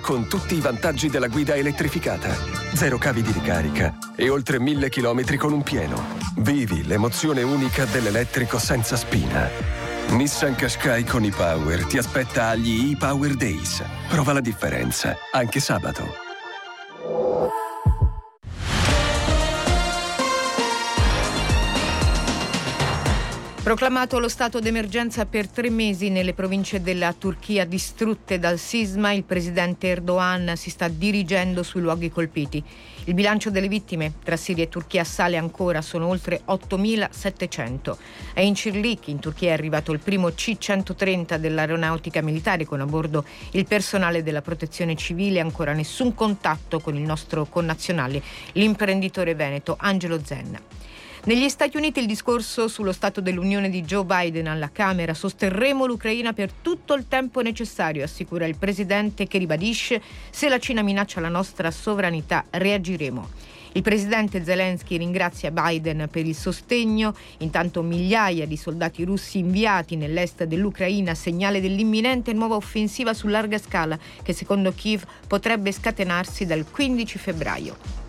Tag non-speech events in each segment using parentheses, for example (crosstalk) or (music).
con tutti i vantaggi della guida elettrificata. Zero cavi di ricarica e oltre mille chilometri con un pieno. Vivi l'emozione unica dell'elettrico senza spina. Nissan Qashqai con e-Power ti aspetta agli e-Power Days. Prova la differenza, anche sabato. Proclamato lo stato d'emergenza per tre mesi nelle province della Turchia distrutte dal sisma, il presidente Erdogan si sta dirigendo sui luoghi colpiti. Il bilancio delle vittime tra Siria e Turchia sale ancora, sono oltre 8.700. A Incirlik, in Turchia, è arrivato il primo C-130 dell'aeronautica militare con a bordo il personale della protezione civile, ancora nessun contatto con il nostro connazionale, l'imprenditore veneto Angelo Zenna. Negli Stati Uniti il discorso sullo stato dell'Unione di Joe Biden alla Camera sosterremo l'Ucraina per tutto il tempo necessario, assicura il presidente che ribadisce se la Cina minaccia la nostra sovranità reagiremo. Il presidente Zelensky ringrazia Biden per il sostegno, intanto migliaia di soldati russi inviati nell'est dell'Ucraina, segnale dell'imminente nuova offensiva su larga scala che secondo Kiev potrebbe scatenarsi dal 15 febbraio.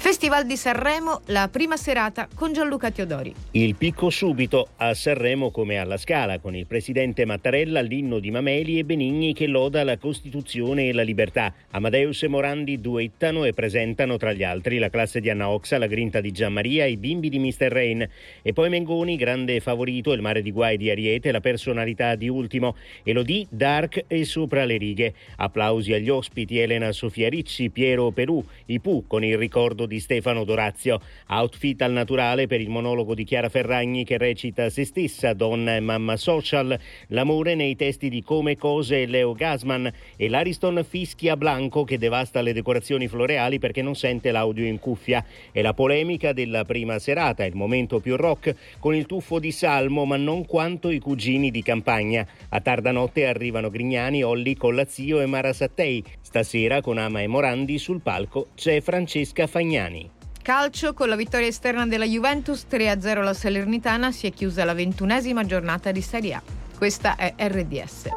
Festival di Sanremo, la prima serata con Gianluca Teodori. Il picco subito a Sanremo come alla Scala, con il presidente Mattarella, l'inno di Mameli e Benigni che loda la Costituzione e la libertà. Amadeus e Morandi duettano e presentano tra gli altri la classe di Anna Oxa, la grinta di Gianmaria i bimbi di Mr. Rain. E poi Mengoni, grande favorito, il mare di guai di Ariete, la personalità di Ultimo. Elodie, Dark e sopra le righe. Applausi agli ospiti Elena Sofia Ricci, Piero Perù, i Pooh con il ricordo di Stefano Dorazio. Outfit al naturale per il monologo di Chiara Ferragni che recita se stessa, donna e mamma social, l'amore nei testi di Come Cose e Leo Gasman e l'Ariston Fischia Blanco che devasta le decorazioni floreali perché non sente l'audio in cuffia. E la polemica della prima serata, il momento più rock, con il tuffo di Salmo ma non quanto i cugini di campagna. A tarda notte arrivano Grignani, Olli, Collazio e Mara Sattei. Stasera con Ama e Morandi sul palco c'è Francesca Fagnani. Calcio con la vittoria esterna della Juventus 3-0 la Salernitana si è chiusa la ventunesima giornata di Serie A. Questa è RDS.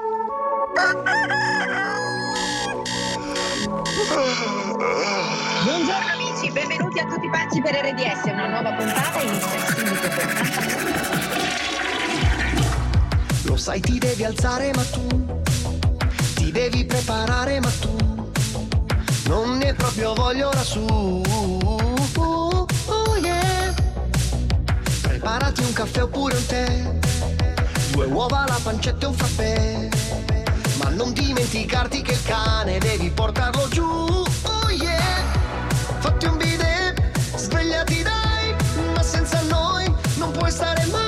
Buongiorno amici, benvenuti a tutti pazzi per RDS, una nuova puntata inizia subito Lo sai ti devi alzare ma tu devi preparare ma tu non ne proprio voglio ora su. Oh yeah. Preparati un caffè oppure un tè, due uova, la pancetta e un frappè. Ma non dimenticarti che il cane devi portarlo giù. Oh yeah. Fatti un bidet, svegliati dai, ma senza noi non puoi stare mai.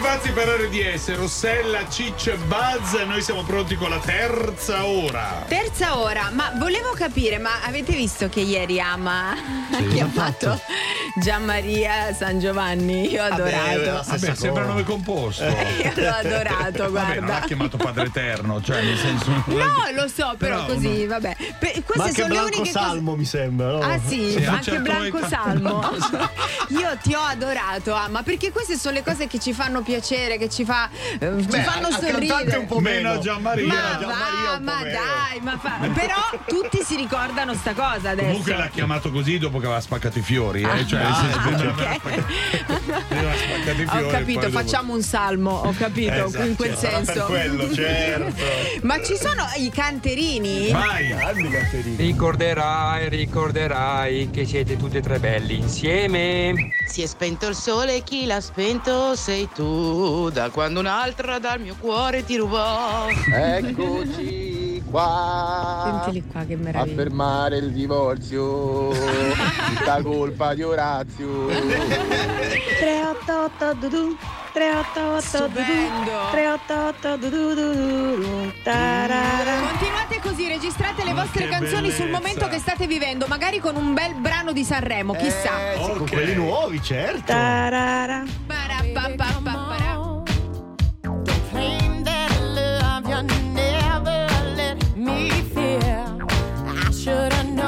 Pazzi per RDS, Rossella, Ciccio e Buzz, noi siamo pronti con la terza ora. Terza ora, ma volevo capire, ma avete visto che ieri Ama sì, (laughs) ha chiamato Gianmaria San Giovanni? Io ho adorato. Vabbè, sembra nome composto. (laughs) Io l'ho adorato, guarda. Vabbè, non ha chiamato Padre Eterno, cioè nel senso... No, lo so, però, però così, no. vabbè. Per, queste ma anche sono Blanco Salmo cose... mi sembra, no? Ah sì, sì anche Blanco Salmo. (laughs) Io ti ho adorato, Ama, perché queste sono le cose che ci fanno piacere piacere, che ci, fa, eh, Beh, ci fanno sorridere. un po' meno Gianmaria. Ma, Gianmaria va, ma dai, ma fa... però tutti si ricordano sta cosa adesso. Comunque l'ha chiamato così dopo che aveva spaccato i fiori. Eh? Cioè, ah, senso, okay. aveva spaccato i fiori. Ho capito, facciamo un salmo, ho capito, esatto, in quel senso. Quello, certo. ma ci sono i canterini? Vai, canterini. Ricorderai, ricorderai che siete tutti e tre belli insieme. Si è spento il sole, chi l'ha spento sei tu da quando un'altra dal mio cuore ti rubò. Eccoci qua. Sentili qua che meraviglia. A fermare il divorzio. tutta colpa di Orazio. 388 388 Stupendo. 388 du du du du du, tarara. Continuate così, registrate le Ma vostre canzoni sul momento che state vivendo, magari con un bel brano di Sanremo, chissà. Eh, sì, con quelli nuovi, certo. Tarara. should I know?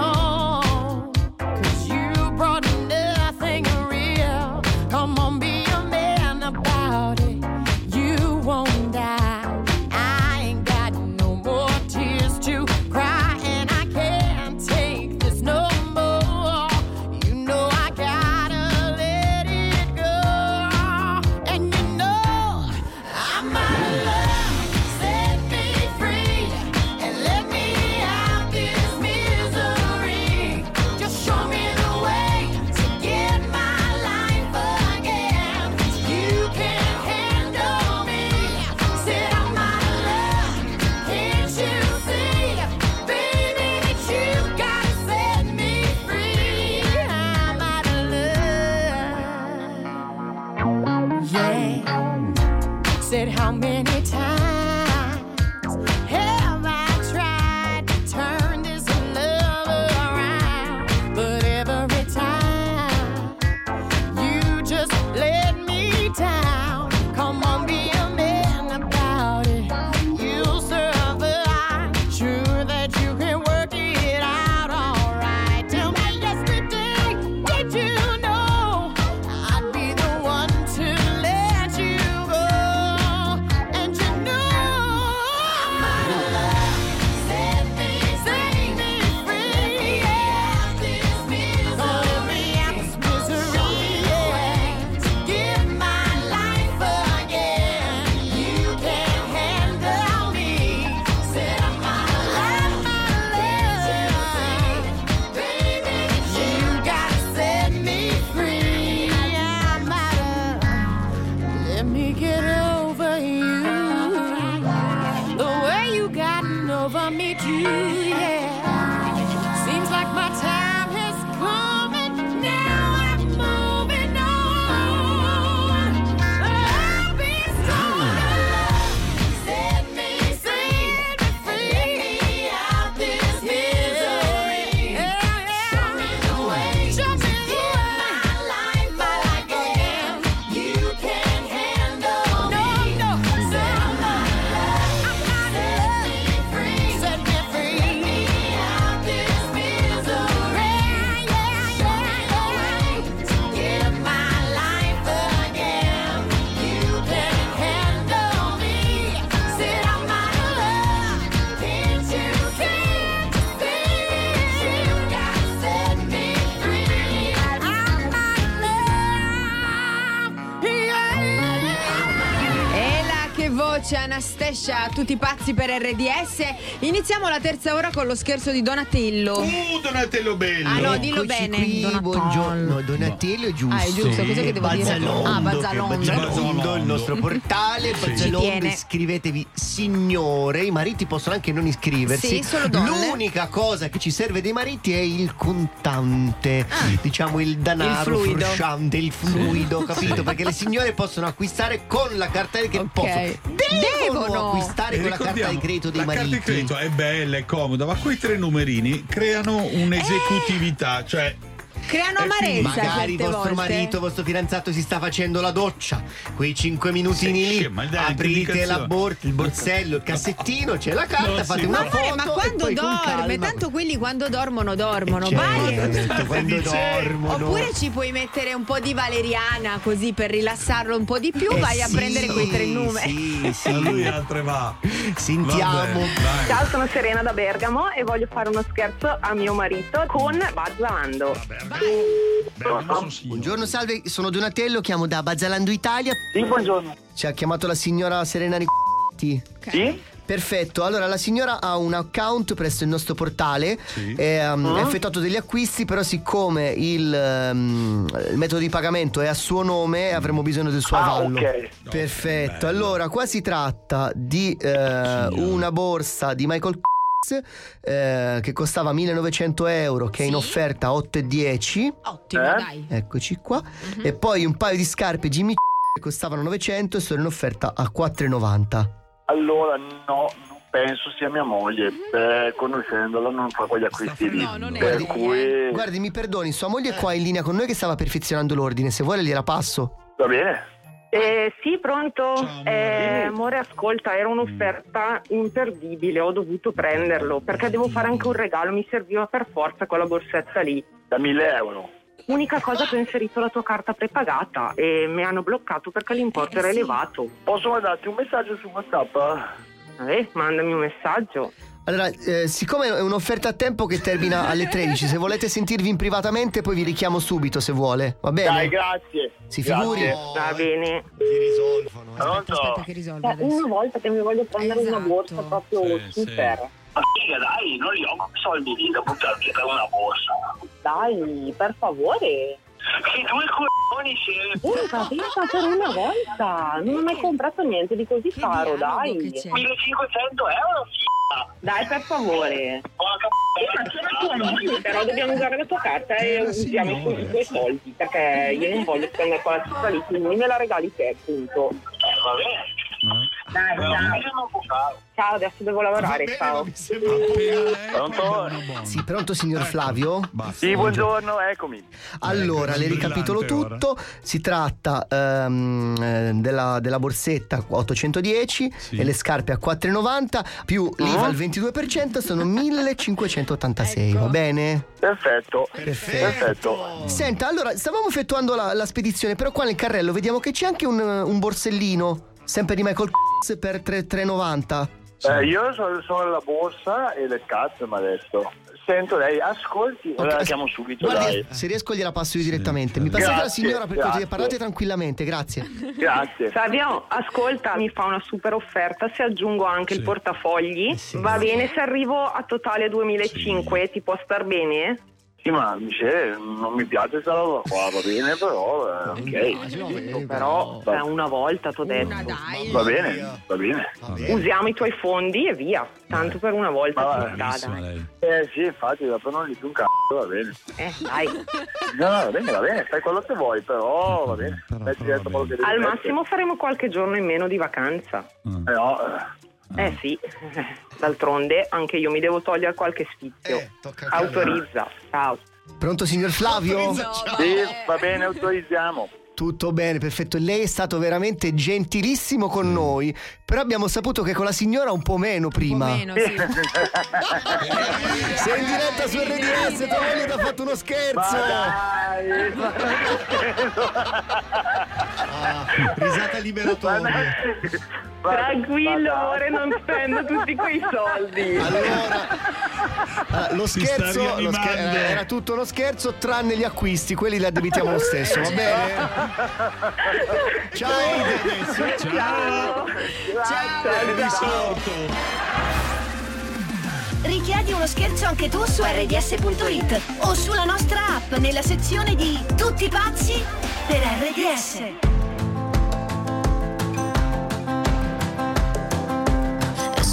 Yeah. Tutti pazzi per RDS. Iniziamo la terza ora con lo scherzo di Donatello. Uh, Donatello bello. Ah no, dillo Eccoci bene. qui, Donatello. buongiorno, Donatello è giusto. Ah, è giusto, cos'è che devo dire? Bazzalondo, Ah, che è Bazzalondo. Bazzalondo, il nostro portale, Ci Bazzalondo, iscrivetevi signore, i mariti possono anche non iscriversi. Sì, solo donne. L'unica cosa che ci serve dei mariti è il contante, diciamo il danaro Ah. Il fluido. frusciante, il fluido, capito? Perché le signore possono acquistare con la carta di credito, possono, devono, Devono. Acquistare con la carta di credito dei la mariti. carta di credito è bella, è comoda, ma quei tre numerini creano un'esecutività, cioè Creano È amarezza Magari vostro volte. marito, vostro fidanzato si sta facendo la doccia, quei 5 minutini Sì, lì, ma dai, aprite bor- il borsello, il cassettino, c'è la carta, No, fate sì, una Ma, foto ma quando dorme, tanto quelli quando dormono dormono, Certo, vai. (laughs) quando dormono. Oppure ci puoi mettere un po' di valeriana così per rilassarlo un po' di più, Eh vai a sì, prendere quei tre numeri. Sì, sì. (laughs) a lui altre va. Sentiamo. Va bene, vai. Ciao, sono Serena da Bergamo e voglio fare uno scherzo a mio marito con Bazzalando. Buongiorno, salve, sono Donatello, chiamo da Bazzalando Italia. Sì, buongiorno. Ci ha chiamato la signora Serena Nicotti. Sì? Perfetto, allora la signora ha un account presso il nostro portale, e, um, ha effettuato degli acquisti, però siccome il, um, il metodo di pagamento è a suo nome avremo bisogno del suo Ah, avallo. ok. Perfetto, allora qua si tratta di eh, una borsa di Michael Kors, eh, che costava 1900 euro, che è in offerta a 8,10. Ottimo, Eh? dai. Eccoci qua. E poi un paio di scarpe Jimmy costavano 900 e sono in offerta a 4,90. Allora, no, non penso sia mia moglie. Eh, conoscendola non fa quegli acquisti lì. per cui. Guardi, mi perdoni, sua moglie è qua in linea con noi che stava perfezionando l'ordine. Se vuole gliela passo. Va bene? Eh, sì, pronto? Eh, amore, ascolta, era un'offerta imperdibile, ho dovuto prenderlo perché devo fare anche un regalo, mi serviva per forza quella borsetta lì. Da 1000 euro. Unica cosa che ho inserito la tua carta prepagata e mi hanno bloccato perché l'importo era elevato. Posso mandarti un messaggio su WhatsApp? Eh, mandami un messaggio. Allora, eh, siccome è un'offerta a tempo che termina alle 13, se volete sentirvi privatamente poi vi richiamo subito se vuole. Va bene? Dai, grazie. Si Grazie. figuri. Va bene. Pronto? che risolve Eh, una volta che mi voglio prendere una borsa proprio super. Ma figa, dai, non li ho soldi lì da buttare via per una borsa. Dai, per favore. Che due coglioni siete! Uh, capita per una volta. Non ho mai comprato niente di così caro, dai. 1500 euro! Dai, per favore. Tua moglie, però dobbiamo usare la tua carta e usiamo i tuoi- soldi, perché io non voglio spendere quella cifra lì, quindi me la regali te, appunto. Va bene? Dai, ciao. Ciao, adesso devo lavorare, ciao. Pronto? Sì, pronto signor Flavio? Sì, buongiorno, eccomi. Allora, le ricapitolo tutto. Si tratta ehm, eh, della, della borsetta 810 e le scarpe a 4,90 più l'IVA al 22% sono 1586, va bene? Perfetto. Perfetto. Senta, allora, stavamo effettuando la, la spedizione, però qua nel carrello vediamo che c'è anche un, un borsellino, sempre di Michael Kors per 3 3,90. Eh, io sono, sono la borsa e le cazzo mi ha detto. Sento lei, ascolti, ora la chiamo subito, Guardi, dai. se riesco gliela passo io direttamente. Mi passate la Grazie, signora per cortesia, parlate tranquillamente, grazie. Grazie. Fabio, ascolta, mi fa una super offerta se aggiungo anche il portafogli. Va bene se arrivo a totale 2005, ti può star bene? Sì, ma dice, non mi piace questa roba qua, va bene, però, eh, ok. Però è una volta, t'ho detto. Va bene, va bene. Usiamo i tuoi fondi e via. Tanto per una volta ci sta, dai. Eh sì, infatti, dopo non gli più un c***o, va bene. Eh, dai. (laughs) No, no, va bene, va bene, fai quello che vuoi, però va bene. Dentro quello che devi Al massimo faremo qualche giorno in meno di vacanza. Eh no, Eh sì, (laughs) d'altronde anche io mi devo togliere qualche sfizio. Autorizza, ciao. Pronto signor Flavio? Sì, va bene, autorizziamo. Tutto bene, perfetto. Lei è stato veramente gentilissimo con noi, però abbiamo saputo che con la signora un po' meno prima. Meno, (laughs) sì. Sei in diretta su RDS, tua moglie ti ha fatto uno scherzo. (laughs) risata liberatoria. Tranquillo, amore, non spendo tutti quei soldi. Allora, (laughs) lo Si sta scherzo lo scher- era tutto uno scherzo, tranne gli acquisti, quelli li addebitiamo lo stesso, va bene? Ciao Ciao. Ciao. Richiedi uno scherzo anche tu su rds.it o sulla nostra app nella sezione di Tutti pazzi per RDS.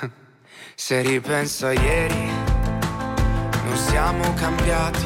(laughs) Se ripenso a ieri, non siamo cambiati.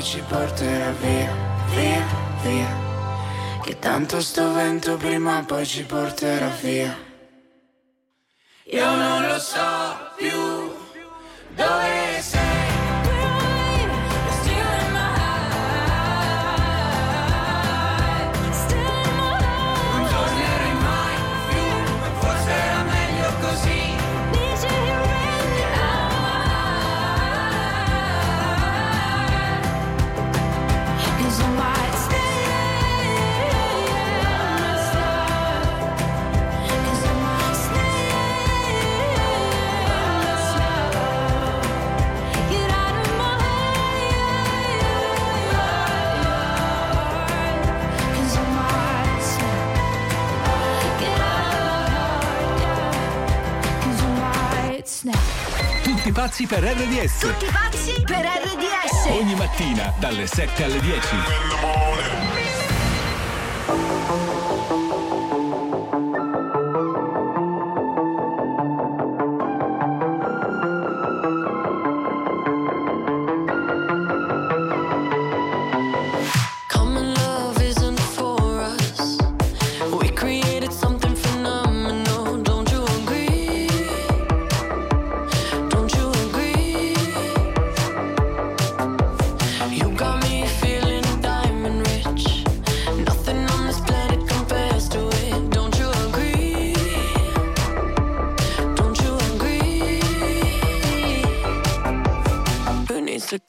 poi ci porterà via, via, via. Che tanto sto vento prima o poi ci porterà via. Pazzi per RDS. Tutti pazzi per RDS. Ogni mattina dalle 7 alle 10.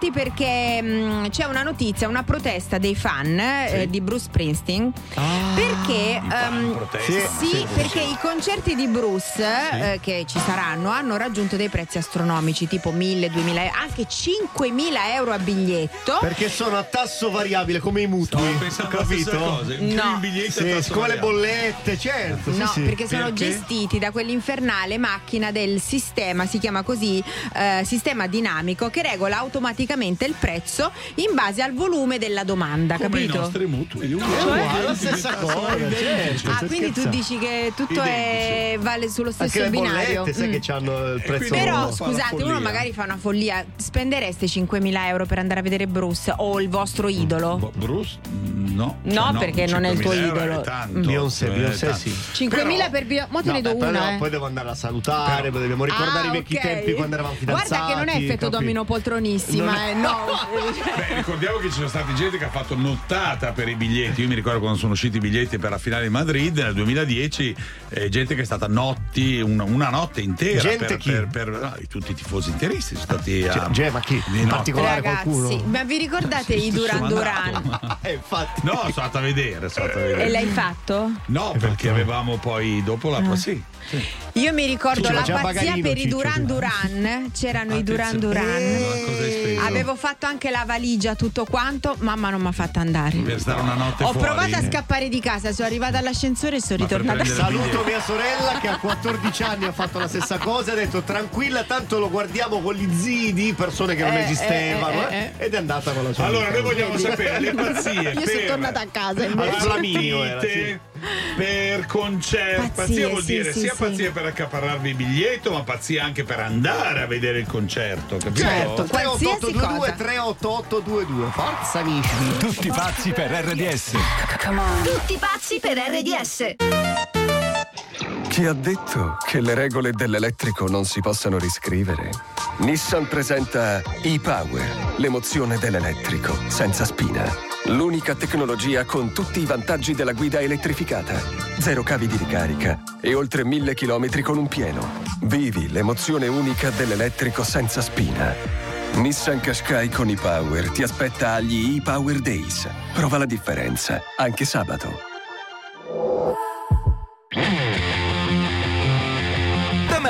Concerti perché mh, c'è una notizia, una protesta dei fan eh, di Bruce Springsteen. Perché ehm, protesta. sì, Sì, perché i concerti di Bruce eh, che ci saranno hanno raggiunto dei prezzi astronomici, tipo 1000, 2000, anche 5000 euro a biglietto. Perché sono a tasso variabile come i mutui. stessa capito? cosa. Più No. biglietto a Sì, tasso come le bollette, certo. No, sì. perché sono gestiti da quell'infernale macchina del sistema, si chiama così, eh, sistema dinamico, che regola automaticamente il prezzo in base al volume della domanda, Come capito? i nostri mutui. Cioè? uguale, la stessa cosa, certo. Ah, quindi tu dici che tutto è, vale sullo stesso Anche le binario. bollette, sai Mm. che hanno il prezzo Però scusate, uno magari fa una follia. Spendereste 5.000 euro per andare a vedere Bruce o il vostro idolo? Bruce? No. No, Cioè, perché non è il tuo 5.000 euro idolo. È tanto. Mm. Beyoncé, Eh, Beyoncé tanto. sì. 5.000 per Bio- Mo te ne do però una, eh. poi devo andare a salutare, poi dobbiamo ricordare Ah, i vecchi ok. tempi quando eravamo fidanzati. Guarda che non è effetto capi? domino poltronissima, eh, no. (laughs) Beh, ricordiamo che ci sono stati gente che ha fatto nottata per i biglietti. Io mi ricordo quando sono usciti i biglietti per la finale di Madrid nel 2010, eh, gente che è stata notti, una, una notte intera Gente per, chi? per, per- no, tutti i tifosi interisti sono stati a, Cioè, Ge- ma chi? In particolare Ragazzi, qualcuno? ma vi ricordate (laughs) i Duran Duran? (laughs) Eh, infatti. No, sono andato a vedere, sono andato a vedere. E l'hai fatto? No, perché avevamo poi dopo la Ah. sì. sì. Io mi ricordo Ciccio, la pazzia Paganino, per i Ciccio, Duran tu. Duran. C'erano i Duran. Duran. Eh? Avevo fatto anche la valigia, tutto quanto. Mamma non mi ha fatto andare. Per stare una notte Ho fuori. provato a scappare di casa, sono arrivata all'ascensore e sono Ma ritornata. (laughs) Saluto mia sorella che a 14 anni ha fatto la stessa cosa ha detto tranquilla tanto lo guardiamo con gli zii di persone che non Eh, esistevano eh, eh, ed è andata con la sua Allora, noi vogliamo sapere le pazzie Io sono per tornata a casa invece. Flaminio era, partite, per concerti. Pazzie, Pazzia vuol sì, dire sì, sia sì. pazzia per accaparrarvi il biglietto, ma pazzia anche per andare a vedere il concerto, capito? Certo, qualsiasi 38822 cosa. 38822 Forza amici Tutti pazzi per RDS. Tutti pazzi per RDS. Chi ha detto che le regole dell'elettrico non si possano riscrivere? Nissan presenta e-Power, l'emozione dell'elettrico, senza spina. L'unica tecnologia con tutti i vantaggi della guida elettrificata. Zero cavi di ricarica e oltre mille chilometri con un pieno. Vivi l'emozione unica dell'elettrico senza spina. Nissan Qashqai con e-Power ti aspetta agli e-Power Days. Prova la differenza, anche sabato.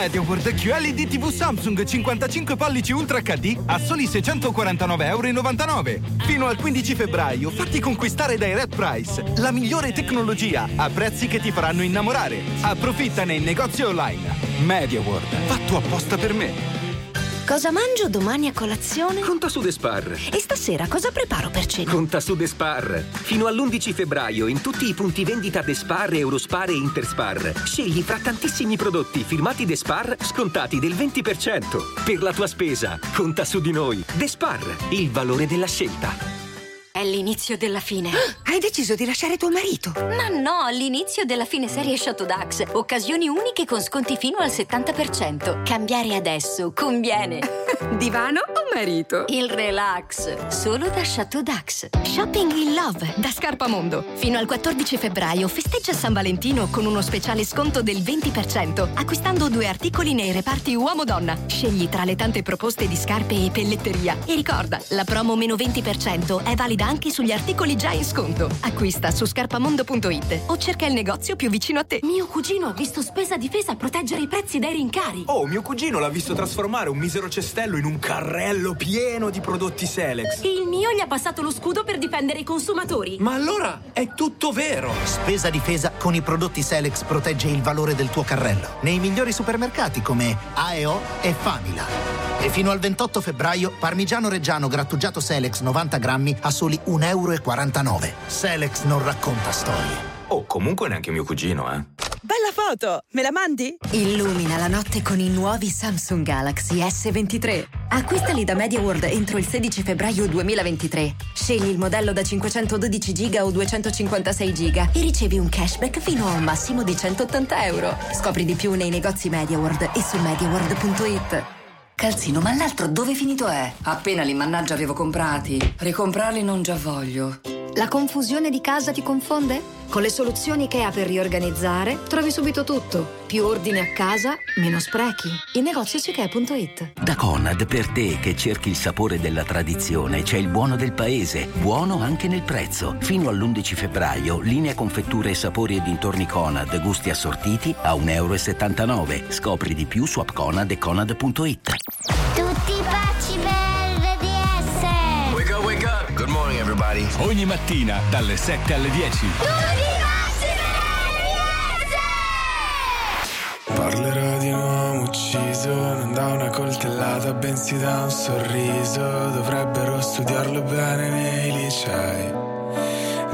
Da MediaWorld QLED TV Samsung 55 pollici Ultra HD a soli 649,99 euro. Fino al 15 febbraio fatti conquistare dai Red Price la migliore tecnologia a prezzi che ti faranno innamorare. Approfittane in negozi online. MediaWorld, fatto apposta per me. Cosa mangio domani a colazione? Conta su Despar. E stasera cosa preparo per cena? Conta su Despar. Fino all'11 febbraio in tutti i punti vendita Despar, Eurospar e Interspar. Scegli fra tantissimi prodotti firmati Despar scontati del 20%. Per la tua spesa, conta su di noi. Despar, il valore della scelta. È l'inizio della fine. (gasps) Hai deciso di lasciare tuo marito? Ma no, l'inizio della fine serie Chateau Dax. Occasioni uniche con sconti fino al 70%. Cambiare adesso conviene. (laughs) Divano o marito? Il relax. Solo da Chateau Dax. Shopping in love da Scarpamondo. Fino al 14 febbraio festeggia San Valentino con uno speciale sconto del 20%. Acquistando due articoli nei reparti uomo-donna. Scegli tra le tante proposte di scarpe e pelletteria. E ricorda, la promo meno 20% è valida anche sugli articoli già in sconto. Acquista su scarpamondo.it o cerca il negozio più vicino a te. Mio cugino ha visto spesa difesa proteggere i prezzi dai rincari. Oh, mio cugino l'ha visto trasformare un misero cestello in un carrello pieno di prodotti Selex. Il mio gli ha passato lo scudo per difendere i consumatori. Ma allora è tutto vero! Spesa difesa con i prodotti Selex protegge il valore del tuo carrello. Nei migliori supermercati come AEO e Famila. E fino al 28 febbraio, parmigiano reggiano grattugiato Selex 90 grammi a soli 1,49 euro. Selex non racconta storie. Oh, comunque neanche mio cugino, eh. Bella foto! Me la mandi? Illumina la notte con i nuovi Samsung Galaxy S23. Acquistali da MediaWorld entro il 16 febbraio 2023. Scegli il modello da 512 GB o 256 GB e ricevi un cashback fino a un massimo di 180 euro. Scopri di più nei negozi MediaWorld e su MediaWorld.it. Calzino, ma l'altro dove finito è? Appena li mannaggia avevo comprati. Ricomprarli non già voglio. La confusione di casa ti confonde? Con le soluzioni IKEA per riorganizzare trovi subito tutto. Più ordine a casa, meno sprechi. Il negozio su ikea.it. Da Conad per te che cerchi il sapore della tradizione c'è il buono del paese, buono anche nel prezzo. Fino all'11 febbraio, linea confetture e sapori e dintorni Conad, gusti assortiti a 1,79 euro. Scopri di più su appconad e conad.it. Tutti Ogni mattina dalle 7 alle 10. Parlerò di un uomo ucciso non da una coltellata bensì da un sorriso. Dovrebbero studiarlo bene nei licei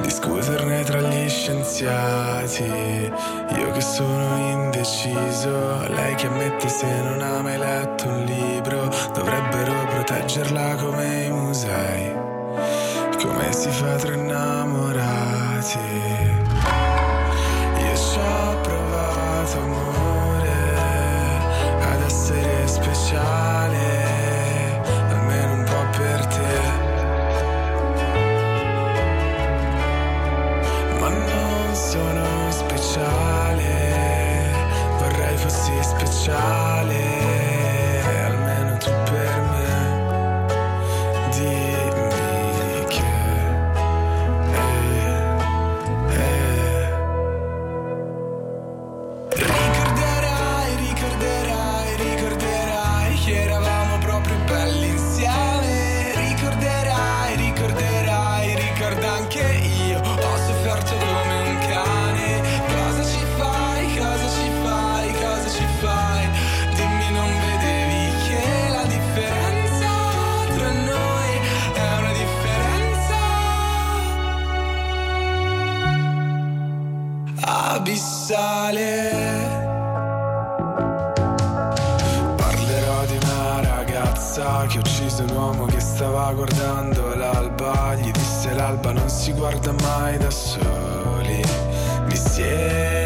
Discuterne tra gli scienziati. Io che sono indeciso Lei che ammette se non ha mai letto un libro Dovrebbero proteggerla come i musei Come si fa tra innamorati guardando l'alba. Gli disse l'alba non si guarda mai da soli. Mi siederò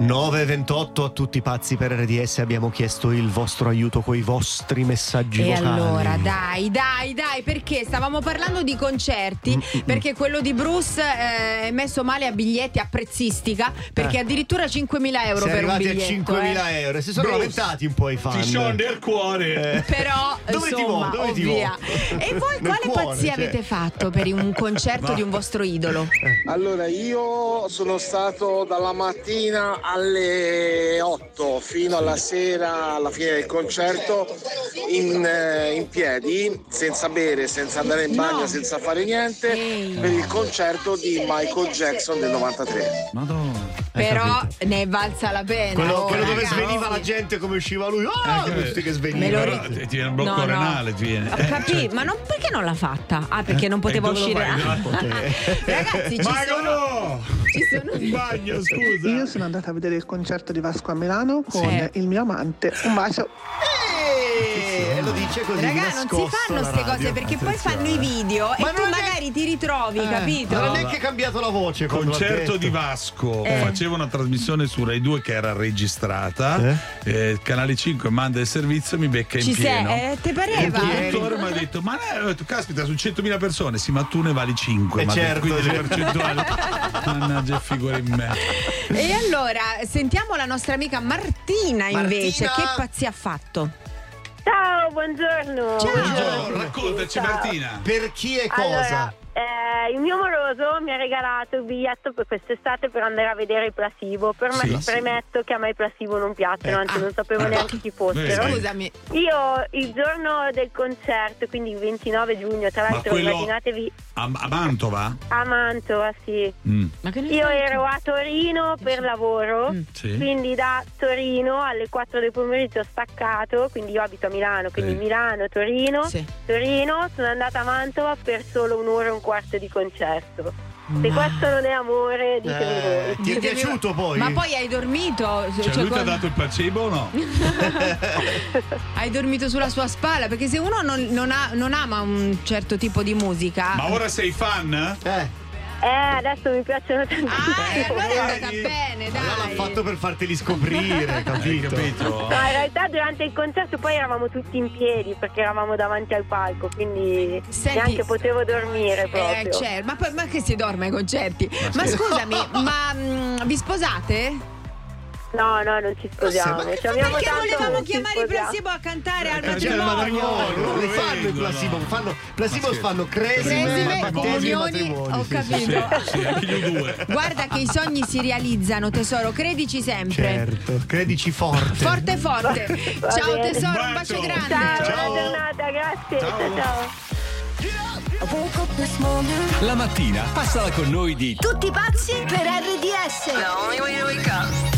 9.28 a tutti pazzi per RDS abbiamo chiesto il vostro aiuto con i vostri messaggi E vocali. allora, dai, dai, dai, perché stavamo parlando di concerti, Mm, perché quello di Bruce eh, è messo male a biglietti a prezzistica, perché Eh. addirittura 5.000 euro Siamo per un arrivati biglietto. a 5.000 eh. euro. Si sono Bruce, lamentati un po' i fan. Ti scioglie il cuore. Però, (laughs) Dove ti insomma, vuoi? Dove ti vuoi? E voi Nel quale cuore, pazzia cioè. avete fatto per un concerto (laughs) Ma- di un vostro idolo? Allora, io sono stato dalla mattina alle 8 fino alla sera, alla fine del concerto, in, eh, in piedi, senza bere, senza andare in bagno, senza fare niente, per il concerto di Michael Jackson del 93. Madonna. Però ne è valsa la pena. Quello, oh, quello dove sveniva la gente come usciva lui. Ah, Eh, che Me svenivano. lo Però ti viene un blocco No, no. renale, ti viene. Eh, capito, cioè- ma non, perché non l'ha fatta? Ah, perché non poteva uscire. fai? Non (laughs) Ragazzi, ci Ma sono. no! Ci sono. In bagno, scusa. Io sono andata a vedere il concerto di Vasco a Milano con Sì. il mio amante. Un bacio. Eh, lo dice così. Raga, non si fanno queste cose perché poi Attenzione. fanno i video e Ma tu non è- magari ti ritrovi, Eh, capito? Non è neanche cambiato la voce. Concerto di Vasco Eh. faceva una trasmissione su Rai 2 che era registrata. Eh, Canale 5 manda il servizio mi becca in Ci sei, pieno. eh, te E il pareva? produttore mi ha detto: Ma detto, caspita, su 100.000 persone, sì, ma tu ne vali 5. Eh, ma certo, quindi le certo. percentuali. (laughs) Mannaggia, figura in me. E allora sentiamo la nostra amica Martina invece. Martina. Che pazzia ha fatto? Ciao, buongiorno. Buongiorno, raccontaci, Ciao. Martina. Per chi e cosa? Allora, eh, il mio amoroso mi ha regalato il biglietto per quest'estate per andare a vedere i Placebo. Per me, Sì. premetto che a me i Placebo non piacciono, anzi non sapevo Ah. neanche chi fossero. Scusami. Io il giorno del concerto, quindi il 29 giugno, tra l'altro quello- immaginatevi A, a Mantova? a Mantova, sì. Mm. Io ero a Torino per lavoro, Sì. quindi da Torino alle 4 del pomeriggio ho staccato, quindi io abito a Milano, quindi Sì. Milano, Torino, Torino, sono andata a Mantova per solo un'ora e un quarto di concerto. Se questo non è amore, ditemi voi. ti è piaciuto poi? Ma poi hai dormito? Cioè, lui ti ha dato il placebo o no? (laughs) Hai dormito sulla sua spalla? Perché se uno non, non ha- non ama un certo tipo di musica. Ma ora sei fan? Eh. Eh, adesso mi piacciono tantissimo. Ah, allora è andata bene, dai. L'ha fatto per farteli scoprire, capito? capito? No, in realtà durante il concerto poi eravamo tutti in piedi perché eravamo davanti al palco, quindi neanche potevo dormire proprio. Eh, certo. ma, ma che si dorme ai concerti? Ma scusami, (laughs) ma mm, vi sposate? No, no, non ci sposiamo. Ci amiamo Perché tanto, volevamo chiamare i placebo a cantare al matrimonio. matrimonio, non fanno il placebo, fanno, placebo fanno cresime, comunioni, ho capito. sì, sì, anche gli due. (laughs) Guarda che i sogni si realizzano, tesoro, credici sempre. Certo, credici forte. Forte forte. (laughs) Va Ciao bene. tesoro, un bacio grande. Ciao, buona giornata, grazie. Ciao. ciao. La mattina passala con noi di Tutti pazzi per RDS. The only way to wake up.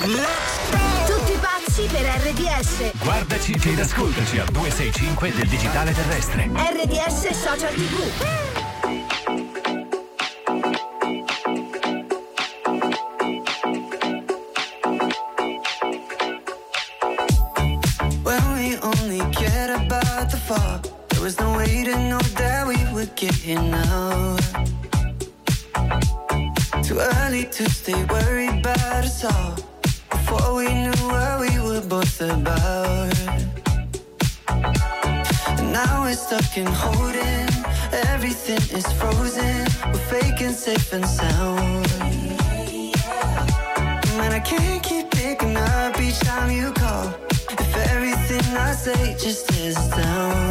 Tutti pazzi per RDS. Guardaci ed ascoltaci al 265 del digitale terrestre. RDS Social TV. When we only cared about the fall, there was no way to know that we would get here now. Too early to stay stuck in holding. Everything is frozen. We're faking safe and sound. Man, I can't keep picking up each time you call. If everything I say just is down.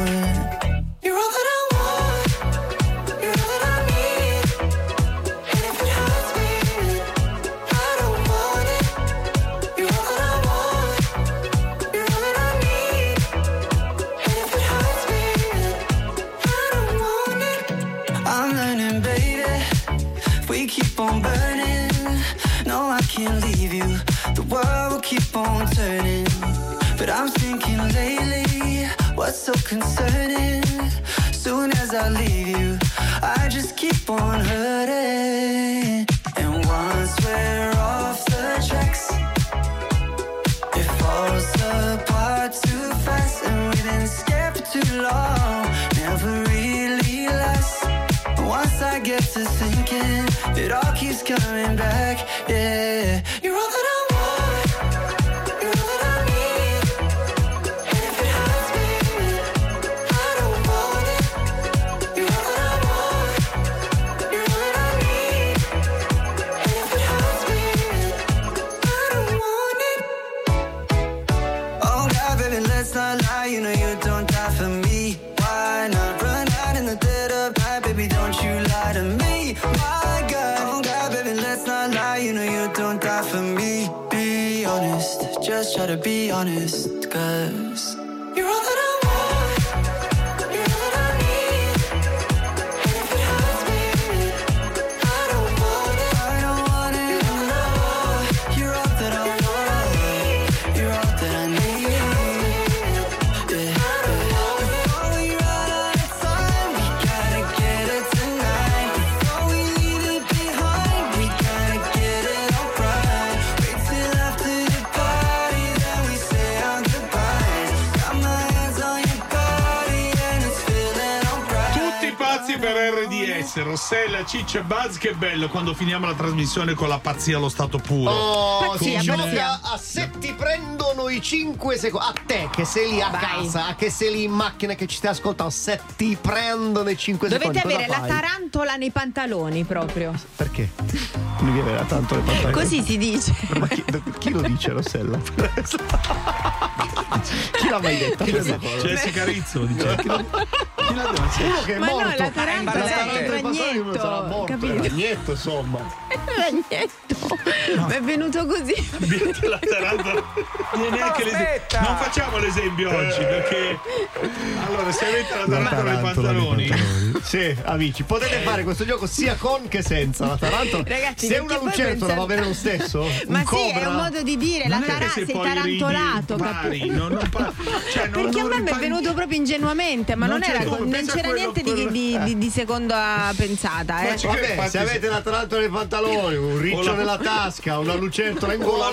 So concerning? Honest, cause RDS, Rossella, Ciccio e Buzz, che bello quando finiamo la trasmissione con la pazzia allo stato puro. Oh, si gioca a se ti prendono i 5 secondi. A te che sei lì a Vai. casa, che sei lì in macchina che ci stai ascoltando, se ti prendono i 5 Dovete secondi. avere cosa la fai? tarantola nei pantaloni proprio. Perché? Non devi avere tanto le pantaloni. Così si dice. Ma chi, chi lo dice, Rossella? (laughs) chi l'ha mai detto? Jessica Rizzo dice. Chi l'ha- chi l'ha detto? Uno che è Ma no, morto. la tarantola La è tarantola il uno sarà ragnetto, morto, capito? il ragnetto, insomma. Ragnetto. Ma è venuto così. La tarantola. Neanche l'esempio. Non facciamo l'esempio oggi perché. Allora, se avete la tarantola nei pantaloni. Sì, amici, potete fare questo gioco sia con che senza la tarantola. Ragazzi, Se una lucertola va bene lo stesso? (laughs) Ma un sì, è cobra? un modo di dire, la Non è che tara- se sei tarantolato, pari, non- non pa- cioè, non- (laughs) Perché a me mi è venuto proprio ingenuamente, ma Non era, come, non c'era niente di, quello- di- di- di seconda pensata. Eh. Vabbè, se avete la tarantola nei pantaloni, un riccio la- nella (laughs) tasca, una lucertola in la gola,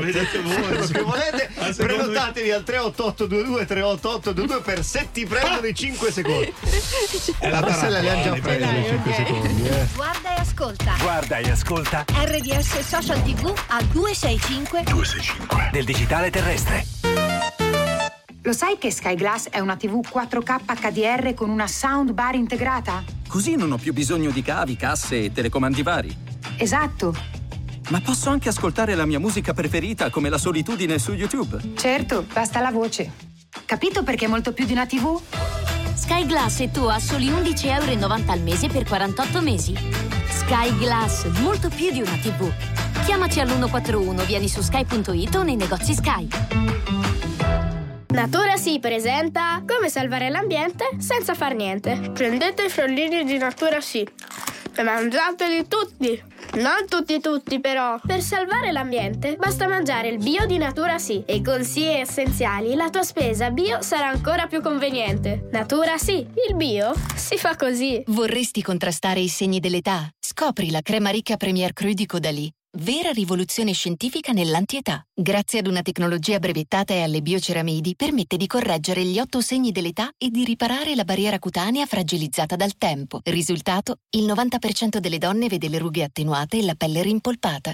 vedete voi. Volete. (laughs) Prenotatevi al 38822 38822 per se ti prendono i 5 secondi. È (laughs) la Rossella li ha già presi i 5 secondi, eh. Guarda e ascolta. Guarda e ascolta RDS Social TV a 265 265 del digitale terrestre. Lo sai che Sky Glass è una TV 4K HDR con una soundbar integrata? Così non ho più bisogno di cavi, casse e telecomandi vari. Esatto. Ma posso anche ascoltare la mia musica preferita come la solitudine su YouTube. Certo, basta la voce. Capito perché è molto più di una TV? Sky Glass e tu a soli 11,90 euro al mese per 48 mesi. Sky Glass, molto più di una TV. Chiamaci all'141, vieni su sky.it o nei negozi Sky. Natura Sì presenta Come salvare l'ambiente senza far niente. Prendete i frollini di Natura Sì e mangiateli tutti. Non tutti tutti però. Per salvare l'ambiente basta mangiare il bio di Natura Sì e con Sì essenziali la tua spesa bio sarà ancora più conveniente. Natura Sì, il bio si fa così. Vorresti contrastare i segni dell'età? Scopri la crema ricca Premier Cru di Caudalie. Vera rivoluzione scientifica nell'antietà. Grazie ad una tecnologia brevettata e alle bioceramidi, permette di correggere gli otto segni dell'età e di riparare la barriera cutanea fragilizzata dal tempo. Risultato? Il 90% delle donne vede le rughe attenuate e la pelle rimpolpata.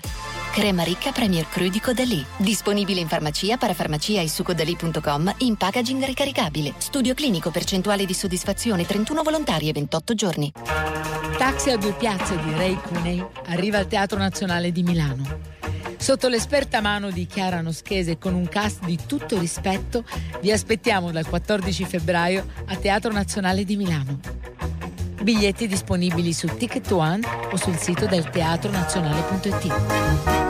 Crema ricca Premier Cru di Caudalie. Disponibile in farmacia, parafarmacia e su caudalie.com in packaging ricaricabile. Studio clinico percentuale di soddisfazione 31 volontari e 28 giorni. Taxi a due piazze di Ray Cuney arriva al Teatro Nazionale di Milano. Sotto l'esperta mano di Chiara Noschese con un cast di tutto rispetto, vi aspettiamo dal 14 febbraio a Teatro Nazionale di Milano. Biglietti disponibili su Ticket One o sul sito del teatronazionale.it.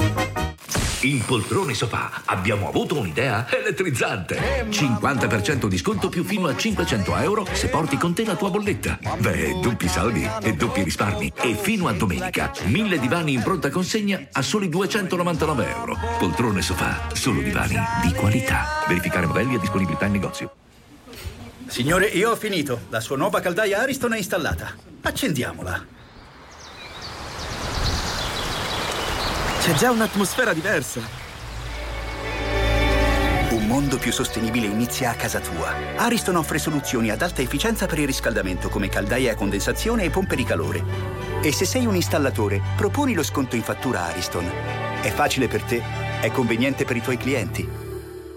In Poltrone Sofà abbiamo avuto un'idea elettrizzante. 50% di sconto più fino a 500 euro se porti con te la tua bolletta. Beh, doppi saldi e doppi risparmi. E fino a domenica, 1000 divani in pronta consegna a soli 299 euro. Poltrone Sofà, solo divani di qualità. Verificare modelli e disponibilità in negozio. Signore, io ho finito. La sua nuova caldaia Ariston è installata. Accendiamola. C'è già un'atmosfera diversa. Un mondo più sostenibile inizia a casa tua. Ariston offre soluzioni ad alta efficienza per il riscaldamento come caldaie a condensazione e pompe di calore. E se sei un installatore, proponi lo sconto in fattura Ariston. È facile per te, è conveniente per i tuoi clienti.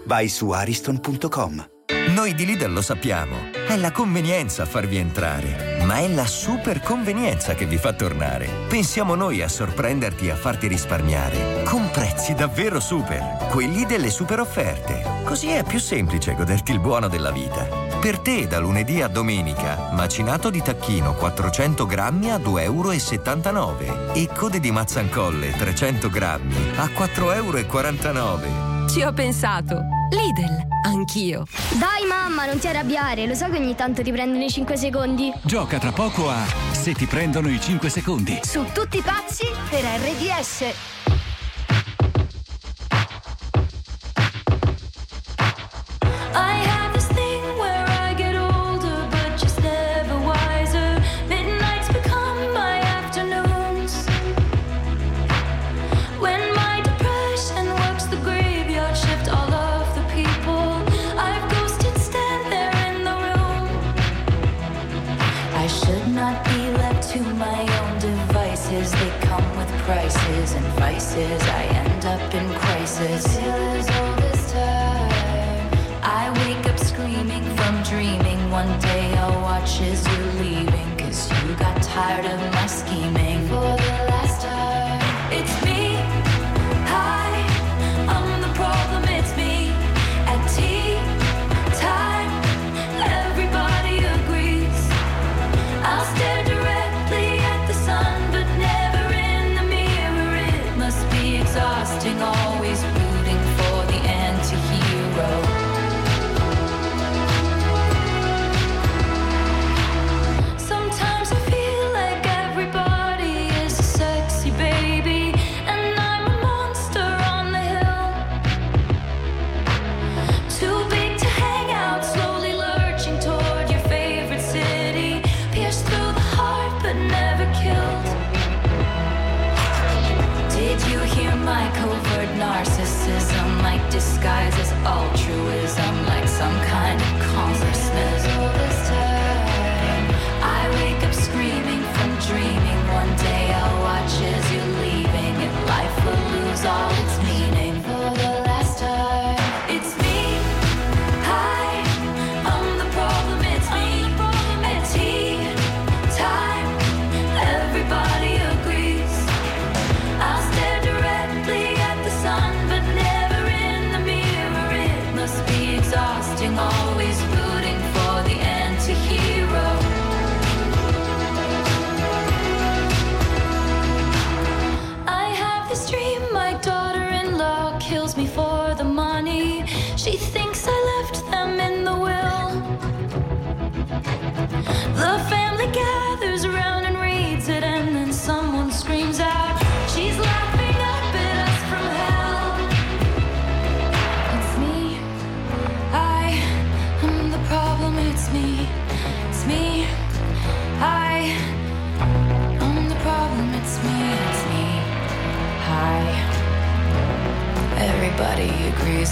Vai su ariston.com. Noi di Lidl lo sappiamo, è la convenienza a farvi entrare, ma è la super convenienza che vi fa tornare. Pensiamo noi a sorprenderti e a farti risparmiare, con prezzi davvero super, quelli delle super offerte. Così è più semplice goderti il buono della vita. Per te da lunedì a domenica, macinato di tacchino 400 grammi a 2,79 euro e code di mazzancolle 300 grammi a 4,49 euro. Ci ho pensato. Lidl, anch'io. Dai mamma, non ti arrabbiare, lo so che ogni tanto ti prendono i 5 secondi. Gioca tra poco a Se ti prendono i 5 secondi. Su tutti pazzi per RDS. Vices. I end up in crisis.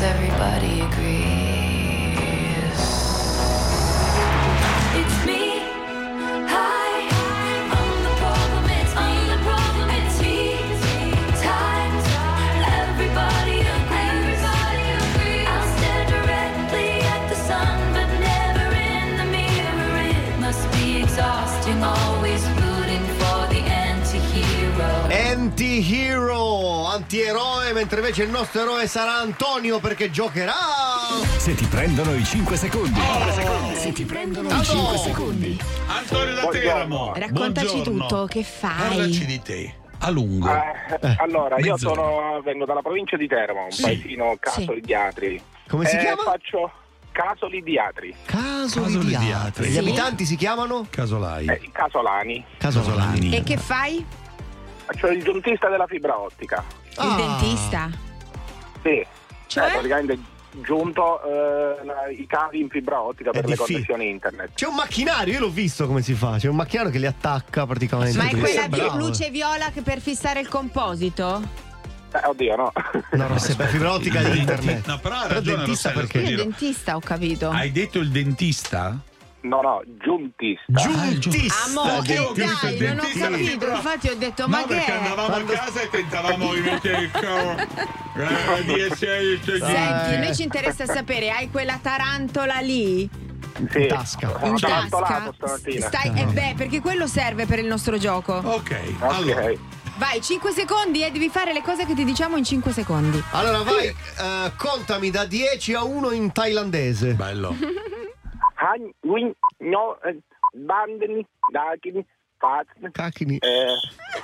every mentre invece il nostro eroe sarà Antonio perché giocherà. Se ti prendono i 5 secondi. Se ti prendono i 5 secondi. Antonio da Teramo. Raccontaci buongiorno. tutto, che fai? Parlaci di te. A lungo. Eh, allora, io mezz'ora. sono, vengo dalla provincia di Teramo, un Sì. paesino Casoli di Atri. Come si Eh, chiama? Faccio Casoli di Atri. Casoli, Casoli di di Atri. Atri. Gli Sì. abitanti si chiamano? Casolai. Eh, Casolani. Casolani. E che fai? Faccio il giuntista della fibra ottica. Ah. Il dentista? Sì. Cioè? Eh, praticamente giunto eh, i cavi in fibra ottica per le difficile. connessioni internet. C'è un macchinario, io l'ho visto come si fa. C'è un macchinario che li attacca praticamente. Ma è quella bravo. luce viola che per fissare il composito? Eh, oddio, no. No, no, se per fibra ottica di internet. No, però ha Però ragione dentista Rossella, perché? Io dentista ho capito. Hai detto il dentista? No, no, giuntista. Giuntista. Amo, che ho capito, dai, non ho capito. Infatti ho detto, No, ma che perché è? andavamo a casa e tentavamo di mettere il cavo. (laughs) Eh, di essere- Senti, noi ci interessa sapere, hai quella tarantola lì? Sì. In tasca. In tasca? Stai, eh beh, perché quello serve per il nostro gioco. Ok, Ok. Vai, 5 secondi e devi fare le cose che ti diciamo in 5 secondi. Allora vai, eh, contami da 10 a 1 in thailandese. Bello. (laughs) Han, win, no, eh, bandini, dakini, fazzi. Cacchini. Eh.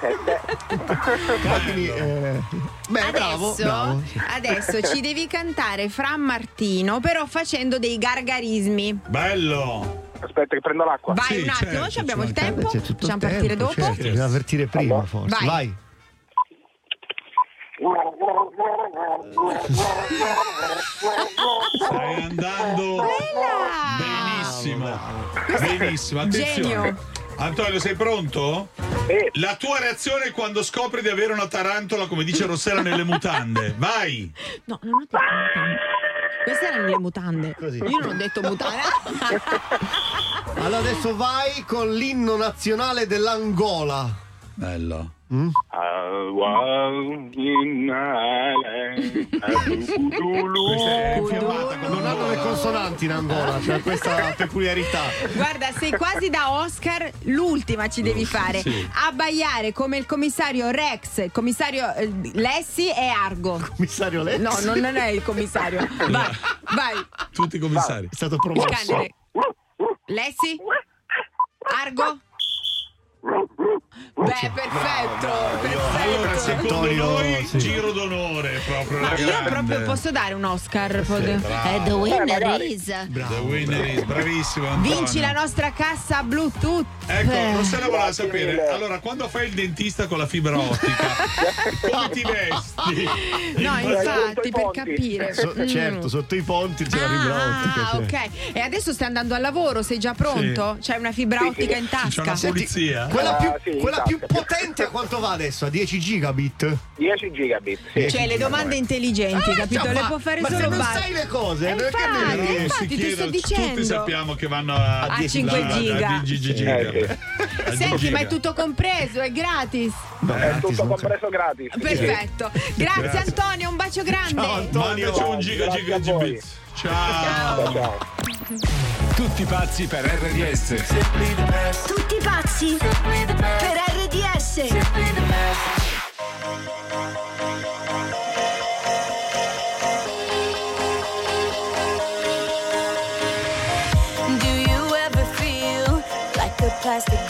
(laughs) Cacchini. eh. Beh, bravo, Adesso, bravo. adesso ci devi cantare Fra Martino, però facendo dei gargarismi. Bello. Aspetta che prendo l'acqua. Vai Sì, un attimo, certo, ci abbiamo il tempo. C'è tutto Facciamo il partire tempo, dopo. certo, bisogna avvertire prima forse. Vai. Vai. Stai andando benissimo. Benissimo, attenzione. Genio. Antonio, sei pronto? Sì. La tua reazione è quando scopri di avere una tarantola, come dice Rossella, nelle mutande. Vai! No, non ho detto mutande. Queste erano le mutande. Così. Io non ho detto mutande. Allora adesso vai con l'inno nazionale dell'Angola. Bello. Questa è infiammata con Non hanno le consonanti in Angola, cioè questa peculiarità. Guarda, sei quasi da Oscar, l'ultima ci devi fare. sì. Abbaiare come il commissario Rex, il commissario eh, Lessi e Argo. Commissario Lessi. No, non è il commissario. (laughs) Vai, vai. Tutti i commissari. È stato promosso. Lessi? Argo? Beh, perfetto, Allora, perfetto. secondo Antonio, noi, sì. giro d'onore proprio. Ma la io grande. proprio posso dare un Oscar? Pod- bravo. Eh, the winner is. The winner is bravissimo. Antonio. Vinci la nostra cassa Bluetooth. Ecco, Eh. Rossella voleva Grazie sapere, mille. allora quando fai il dentista con la fibra (laughs) ottica, come ti vesti? No, infatti, per capire. So- Mm. Certo, sotto i ponti c'è la fibra ottica. Ah, c'è. ok. E adesso stai andando al lavoro, sei già pronto? C'hai una fibra ottica in C'è tasca? una pulizia? Quella, più, sì, quella esatto. più potente a quanto va adesso? A 10 gigabit? 10 gigabit. Sì. Cioè, le domande intelligenti, Ah, capito? già, Le ma- può fare ma solo se non Bart. sai le cose, Eh, perché infatti, devi- si infatti, ti sto dicendo. Tutti sappiamo che vanno a, A 10 5 giga. giga. A 10 giga. Eh, A 10 Senti, giga. ma è tutto compreso, è gratis. Beh, È gratis, tutto non so. compreso gratis. Perfetto. Grazie, Grazie. Antonio, un bacio grande. Ciao, Antonio. Mandaci un giga giga a gigabit. Ciao. Ciao, ciao. Tutti pazzi per RDS. Tutti pazzi per RDS. Do you ever feel like a plastic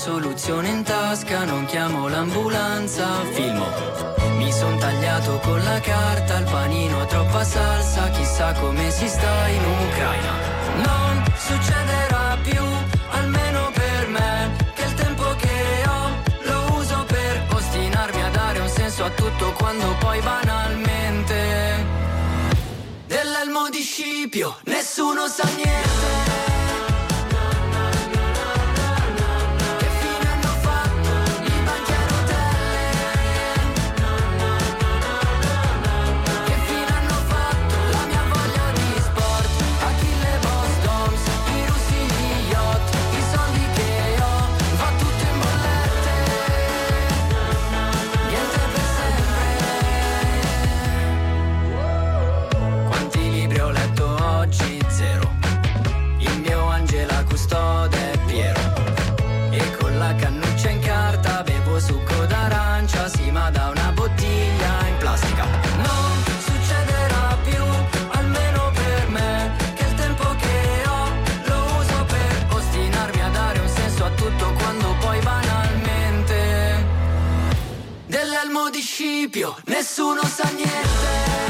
soluzione in tasca, non chiamo l'ambulanza, filmo. Mi son tagliato con la carta, il panino ha troppa salsa, chissà come si sta in Ucraina. Non succederà più, almeno per me, che il tempo che ho lo uso per ostinarmi a dare un senso a tutto quando poi banalmente dell'elmo di Scipio nessuno sa niente. Nessuno sa niente.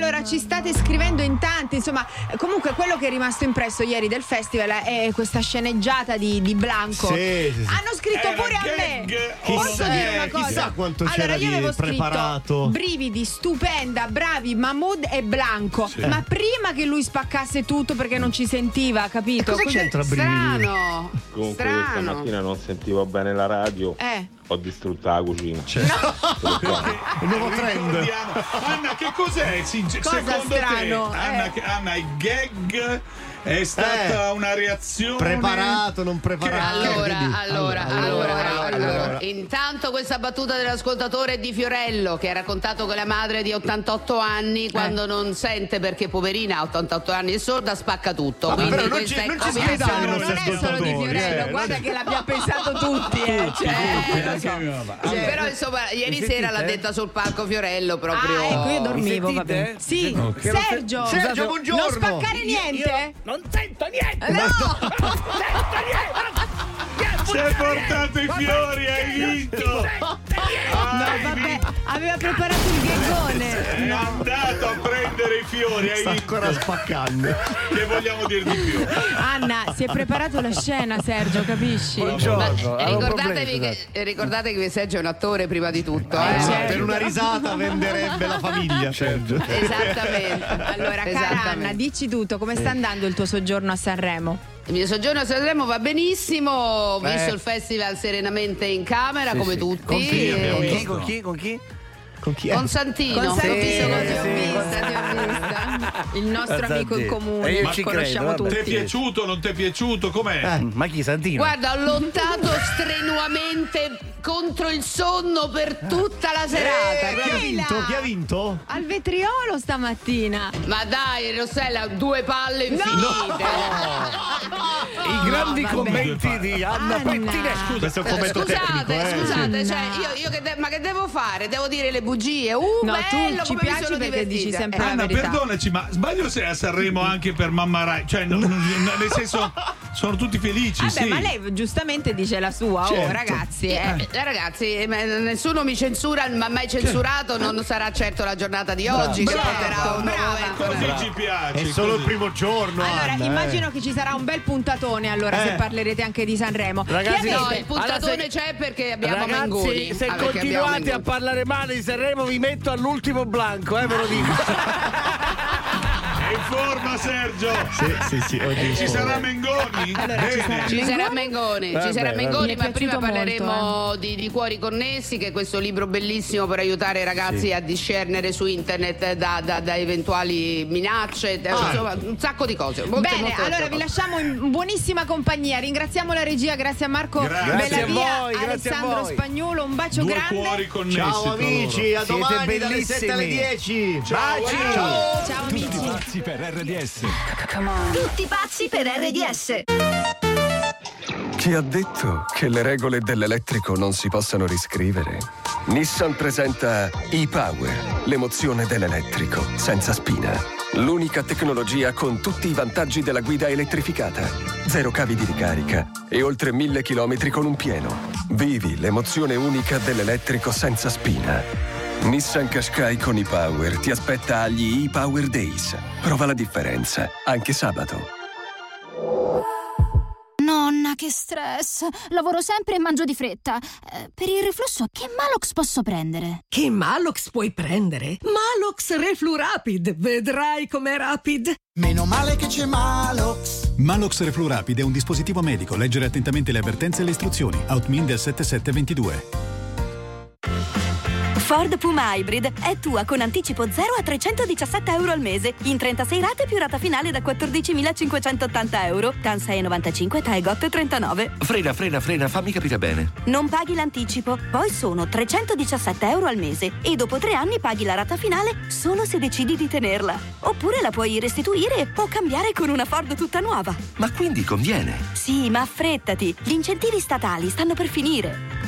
Allora ci state scrivendo in tanti, insomma, comunque quello che è rimasto impresso ieri del festival è questa sceneggiata di, di Blanco. Sì, sì, sì. Hanno scritto Era pure a me. Posso dire una cosa? chissà quanto allora, c'era io avevo scritto preparato. brividi, stupenda, bravi, Mahmood e Blanco. Sì. Ma prima che lui spaccasse tutto perché non ci sentiva, capito? cosa Così- c'entra brividi? Strano. Comunque Strano. questa mattina non sentivo bene la radio. Eh. Ho distrutto la cucina. Il nuovo trend. Anna, che cos'è? sincer- Cosa secondo strano, te? eh. Anna, Anna, i gag È stata Eh. una reazione. Preparato, non preparato. Allora, allora, allora, allora, intanto questa battuta dell'ascoltatore di Fiorello che ha raccontato che la madre di 88 anni quando non sente perché poverina ha 88 anni è sorda spacca tutto. Vabbè, Quindi però non ci- è non ci i non è solo di Fiorello, eh, guarda non- che l'abbiamo pensato tutti, eh. Cioè, so. Però insomma ieri sera l'ha detta sul palco Fiorello proprio. Ah, ecco, io dormivo? Sì, Ok. Che non se- Sergio, Sergio, buongiorno. non spaccare niente. Non sento niente! No! (laughs) Si è portato i fiori, hai vinto! No, vabbè, aveva preparato il gheggone. È andato a prendere i fiori, hai Sta vinto! ancora spaccando. Che vogliamo dire di più? Anna, si è preparato la scena, Sergio, capisci? Buongiorno. Ma ricordatevi che, ricordatevi che Sergio è un attore prima di tutto. Eh, eh. sì, Per una risata venderebbe la famiglia, Sergio. Esattamente. Allora, cara. Anna, dici tutto, come sta andando il tuo soggiorno a Sanremo? Il mio soggiorno a Sanremo va benissimo, ho visto il festival serenamente in camera Sì, come sì. tutti. Con chi? e- abbiamo Con chi? Con chi? Con chi? È? Con Santino. Con Santino, Sì, ti ho sì. vista, ti ho vista. Il nostro Santino. amico in E comune, io ma ci conosciamo credo, vabbè. Ti è tutti. piaciuto? Non ti è piaciuto? Com'è? Mm, Ma chi Santino? Guarda, ho lottato strenuamente contro il sonno per tutta la serata. Eh, chi ha vinto? Chi ha vinto? Al vetriolo stamattina. Ma dai, Rossella, due palle infinite. I grandi vabbè. commenti di Anna Anna. Pettinescu. Questo è un commento tecnico, Scusate, eh. scusate, cioè, io, io che de- ma che devo fare? Devo dire le bugie? Uh, No, tu bello, ci come mi piaci sono perché dici sempre la Anna, verità. perdonaci, ma sbaglio se a Sanremo anche per Mamma Rai? Cioè, non- non- nel senso, (laughs) sono tutti felici, Vabbè, sì. ma lei giustamente dice la sua, oh Certo. ragazzi. Eh, eh, ragazzi, eh, nessuno mi censura, ma mai censurato, non sarà certo la giornata di oggi che Bravo, porterà un nuovo brava. Così ci piace. È solo il così. primo giorno. Allora, Anna, immagino eh. che ci sarà un bel puntatone allora Eh. se parlerete anche di Sanremo. Ragazzi, No, il puntatone Allora, se- c'è perché abbiamo Ragazzi, Mengoni. se Ah, perché abbiamo continuate a parlare male di Sanremo vi metto all'ultimo blanco, eh, ve lo dico. (laughs) (laughs) Forma, Sergio. Sì, sì, sì. oggi ci sarà Mengoni? Bene. Ci sarà Mengoni, ci sarà. Mengoni, ma prima parleremo di, di Cuori Connessi, che è questo libro bellissimo per aiutare i ragazzi a discernere su internet da, da- da eventuali minacce, da- insomma, un sacco di cose. molte, Bene, molte allora vi lasciamo in buonissima compagnia. Ringraziamo la regia, grazie a Marco Grazie. Grazie a Bellavia, voi, a Alessandro voi. Spagnolo, un bacio Due grande. cuori connessi. Ciao amici, a Siete domani dalle 7 alle bellissimi. 10. Baci. Ciao. Ciao Tutti amici. RDS. Tutti pazzi per RDS. Chi ha detto che le regole dell'elettrico non si possano riscrivere? Nissan presenta e-Power, l'emozione dell'elettrico, senza spina. L'unica tecnologia con tutti i vantaggi della guida elettrificata. Zero cavi di ricarica e oltre mille chilometri con un pieno. Vivi l'emozione unica dell'elettrico senza spina. Nissan Qashqai con e-Power ti aspetta agli e-Power Days. Prova la differenza, anche sabato. Nonna, che stress. Lavoro sempre e mangio di fretta. Eh, per il reflusso, che Malox posso prendere? Che Malox puoi prendere? Malox Reflu Rapid, vedrai com'è rapid. Meno male che c'è Malox. Malox Reflu Rapid è un dispositivo medico. Leggere attentamente le avvertenze e le istruzioni. Outmin del 7722. Ford Puma Hybrid è tua con anticipo 0 a 317 euro al mese, in 36 rate più rata finale da 14.580 euro, TAN 6,95 TAE GOT 39. Frena, frena, frena, fammi capire bene. Non paghi l'anticipo, poi sono 317 euro al mese e dopo tre anni paghi la rata finale solo se decidi di tenerla. Oppure la puoi restituire o cambiare con una Ford tutta nuova. Ma quindi conviene. Sì, ma affrettati, gli incentivi statali stanno per finire.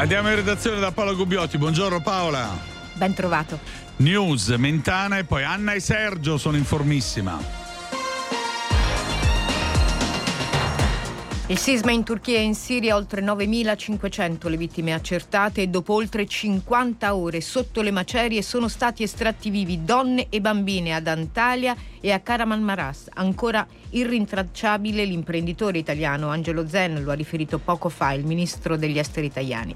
Andiamo in redazione da Paolo Gubbiotti. Buongiorno Paola. Ben trovato. News, Mentana e poi Anna e Sergio sono in Il sisma in Turchia e in Siria, oltre 9.500 le vittime accertate e dopo oltre 50 ore sotto le macerie sono stati estratti vivi donne e bambine ad Antalya e a Karamanmaras. Ancora irrintracciabile l'imprenditore italiano Angelo Zen, lo ha riferito poco fa il ministro degli esteri italiani.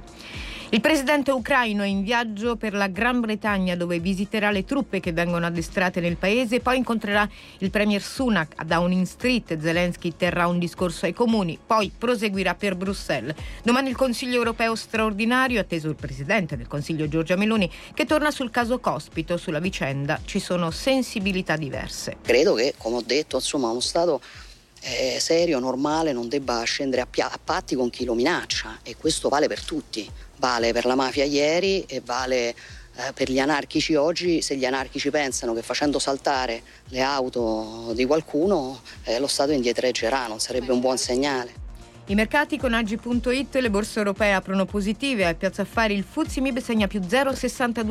Il presidente ucraino è in viaggio per la Gran Bretagna dove visiterà le truppe che vengono addestrate nel paese, poi incontrerà il premier Sunak a Downing Street, Zelensky terrà un discorso ai comuni, poi proseguirà per Bruxelles. Domani il Consiglio europeo straordinario, atteso il presidente del Consiglio Giorgia Meloni, che torna sul caso Cospito, sulla vicenda ci sono sensibilità diverse. Credo che, come ho detto, insomma, uno Stato eh, serio, normale, non debba scendere a, pia- a patti con chi lo minaccia e questo vale per tutti. Vale per la mafia ieri e vale eh, per gli anarchici oggi. Se gli anarchici pensano che facendo saltare le auto di qualcuno eh, lo Stato indietreggerà, non sarebbe un buon segnale. I mercati con Agi.it e le borse europee aprono positive. A Piazza Affari il Fuzzi Mib segna più 0,62%.